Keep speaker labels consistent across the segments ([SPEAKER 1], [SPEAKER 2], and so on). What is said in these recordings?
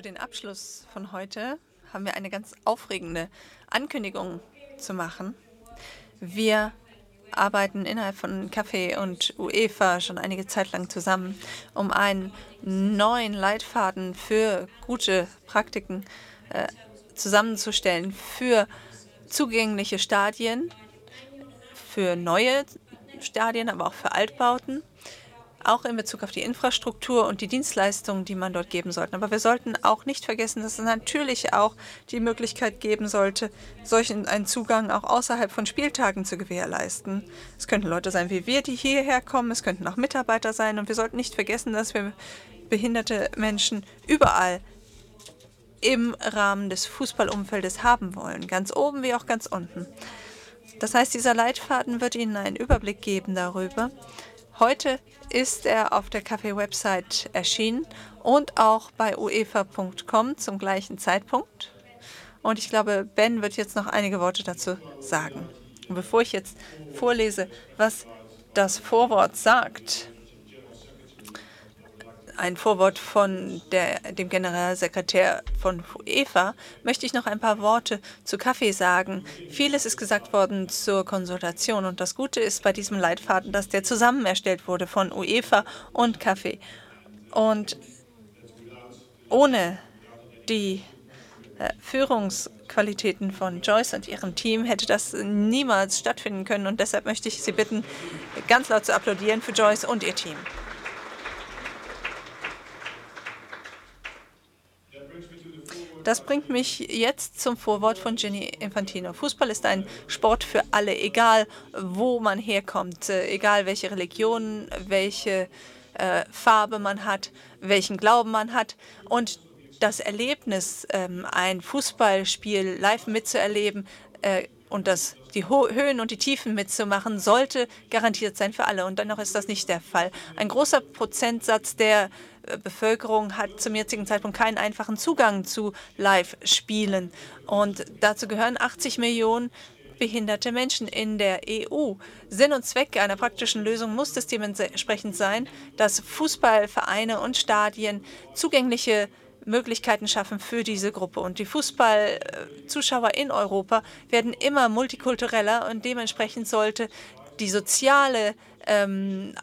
[SPEAKER 1] für den Abschluss von heute haben wir eine ganz aufregende Ankündigung zu machen. Wir arbeiten innerhalb von Café und UEFA schon einige Zeit lang zusammen, um einen neuen Leitfaden für gute Praktiken äh, zusammenzustellen, für zugängliche Stadien, für neue Stadien, aber auch für Altbauten auch in Bezug auf die Infrastruktur und die Dienstleistungen, die man dort geben sollte. Aber wir sollten auch nicht vergessen, dass es natürlich auch die Möglichkeit geben sollte, solchen einen Zugang auch außerhalb von Spieltagen zu gewährleisten. Es könnten Leute sein wie wir, die hierher kommen, es könnten auch Mitarbeiter sein und wir sollten nicht vergessen, dass wir behinderte Menschen überall im Rahmen des Fußballumfeldes haben wollen, ganz oben wie auch ganz unten. Das heißt, dieser Leitfaden wird Ihnen einen Überblick geben darüber, Heute ist er auf der Café-Website erschienen und auch bei uefa.com zum gleichen Zeitpunkt. Und ich glaube, Ben wird jetzt noch einige Worte dazu sagen. Und bevor ich jetzt vorlese, was das Vorwort sagt, ein Vorwort von der, dem Generalsekretär von UEFA, möchte ich noch ein paar Worte zu Kaffee sagen. Vieles ist gesagt worden zur Konsultation und das Gute ist bei diesem Leitfaden, dass der zusammen erstellt wurde von UEFA und Kaffee. Und ohne die äh, Führungsqualitäten von Joyce und ihrem Team hätte das niemals stattfinden können. Und deshalb möchte ich Sie bitten, ganz laut zu applaudieren für Joyce und ihr Team. Das bringt mich jetzt zum Vorwort von Ginny Infantino. Fußball ist ein Sport für alle, egal wo man herkommt, äh, egal welche Religion, welche äh, Farbe man hat, welchen Glauben man hat. Und das Erlebnis, ähm, ein Fußballspiel live mitzuerleben äh, und das, die Ho Höhen und die Tiefen mitzumachen, sollte garantiert sein für alle. Und dennoch ist das nicht der Fall. Ein großer Prozentsatz der Bevölkerung hat zum jetzigen Zeitpunkt keinen einfachen Zugang zu Live-Spielen. Und dazu gehören 80 Millionen behinderte Menschen in der EU. Sinn und Zweck einer praktischen Lösung muss es dementsprechend sein, dass Fußballvereine und Stadien zugängliche Möglichkeiten schaffen für diese Gruppe. Und die Fußballzuschauer in Europa werden immer multikultureller und dementsprechend sollte die soziale ähm,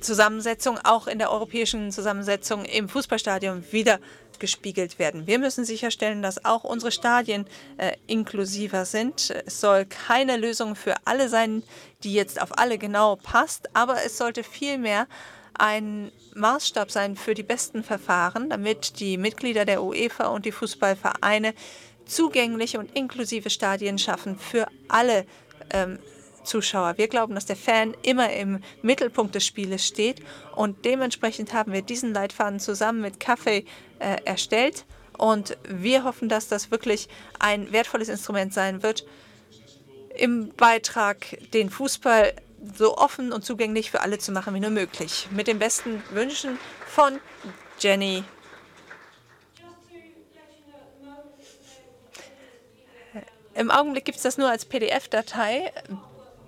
[SPEAKER 1] Zusammensetzung auch in der europäischen Zusammensetzung im Fußballstadion wieder gespiegelt werden. Wir müssen sicherstellen, dass auch unsere Stadien äh, inklusiver sind. Es soll keine Lösung für alle sein, die jetzt auf alle genau passt, aber es sollte vielmehr ein Maßstab sein für die besten Verfahren, damit die Mitglieder der UEFA und die Fußballvereine zugängliche und inklusive Stadien schaffen für alle ähm, Zuschauer. Wir glauben, dass der Fan immer im Mittelpunkt des Spieles steht und dementsprechend haben wir diesen Leitfaden zusammen mit Kaffee äh, erstellt und wir hoffen, dass das wirklich ein wertvolles Instrument sein wird im Beitrag, den Fußball so offen und zugänglich für alle zu machen wie nur möglich. Mit den besten Wünschen von Jenny. Im Augenblick gibt es das nur als PDF-Datei.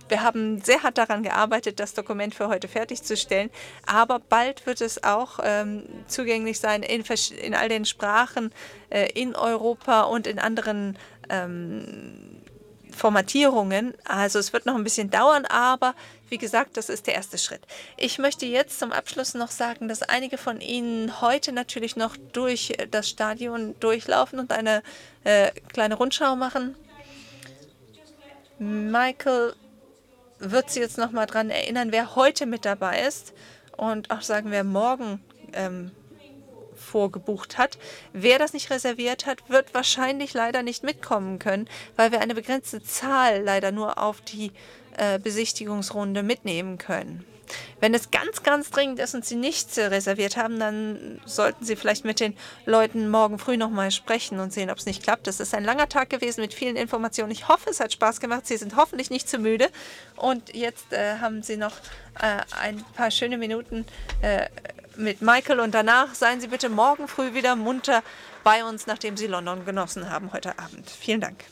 [SPEAKER 1] Wir haben sehr hart daran gearbeitet, das Dokument für heute fertigzustellen, aber bald wird es auch ähm, zugänglich sein in, in, all den Sprachen äh, in Europa und in anderen ähm, Formatierungen. Also es wird noch ein bisschen dauern, aber wie gesagt, das ist der erste Schritt. Ich möchte jetzt zum Abschluss noch sagen, dass einige von Ihnen heute natürlich noch durch das Stadion durchlaufen und eine äh, kleine Rundschau machen. Michael wird Sie jetzt noch mal daran erinnern, wer heute mit dabei ist und auch sagen, wer morgen ähm, vorgebucht hat. Wer das nicht reserviert hat, wird wahrscheinlich leider nicht mitkommen können, weil wir eine begrenzte Zahl leider nur auf die äh, Besichtigungsrunde mitnehmen können. Wenn es ganz, ganz dringend ist und Sie nichts reserviert haben, dann sollten Sie vielleicht mit den Leuten morgen früh noch mal sprechen und sehen, ob es nicht klappt. Es ist ein langer Tag gewesen mit vielen Informationen. Ich hoffe, es hat Spaß gemacht. Sie sind hoffentlich nicht zu müde. Und jetzt äh, haben Sie noch äh, ein paar schöne Minuten äh, mit Michael und danach seien Sie bitte morgen früh wieder munter bei uns, nachdem Sie London genossen haben heute Abend. Vielen Dank.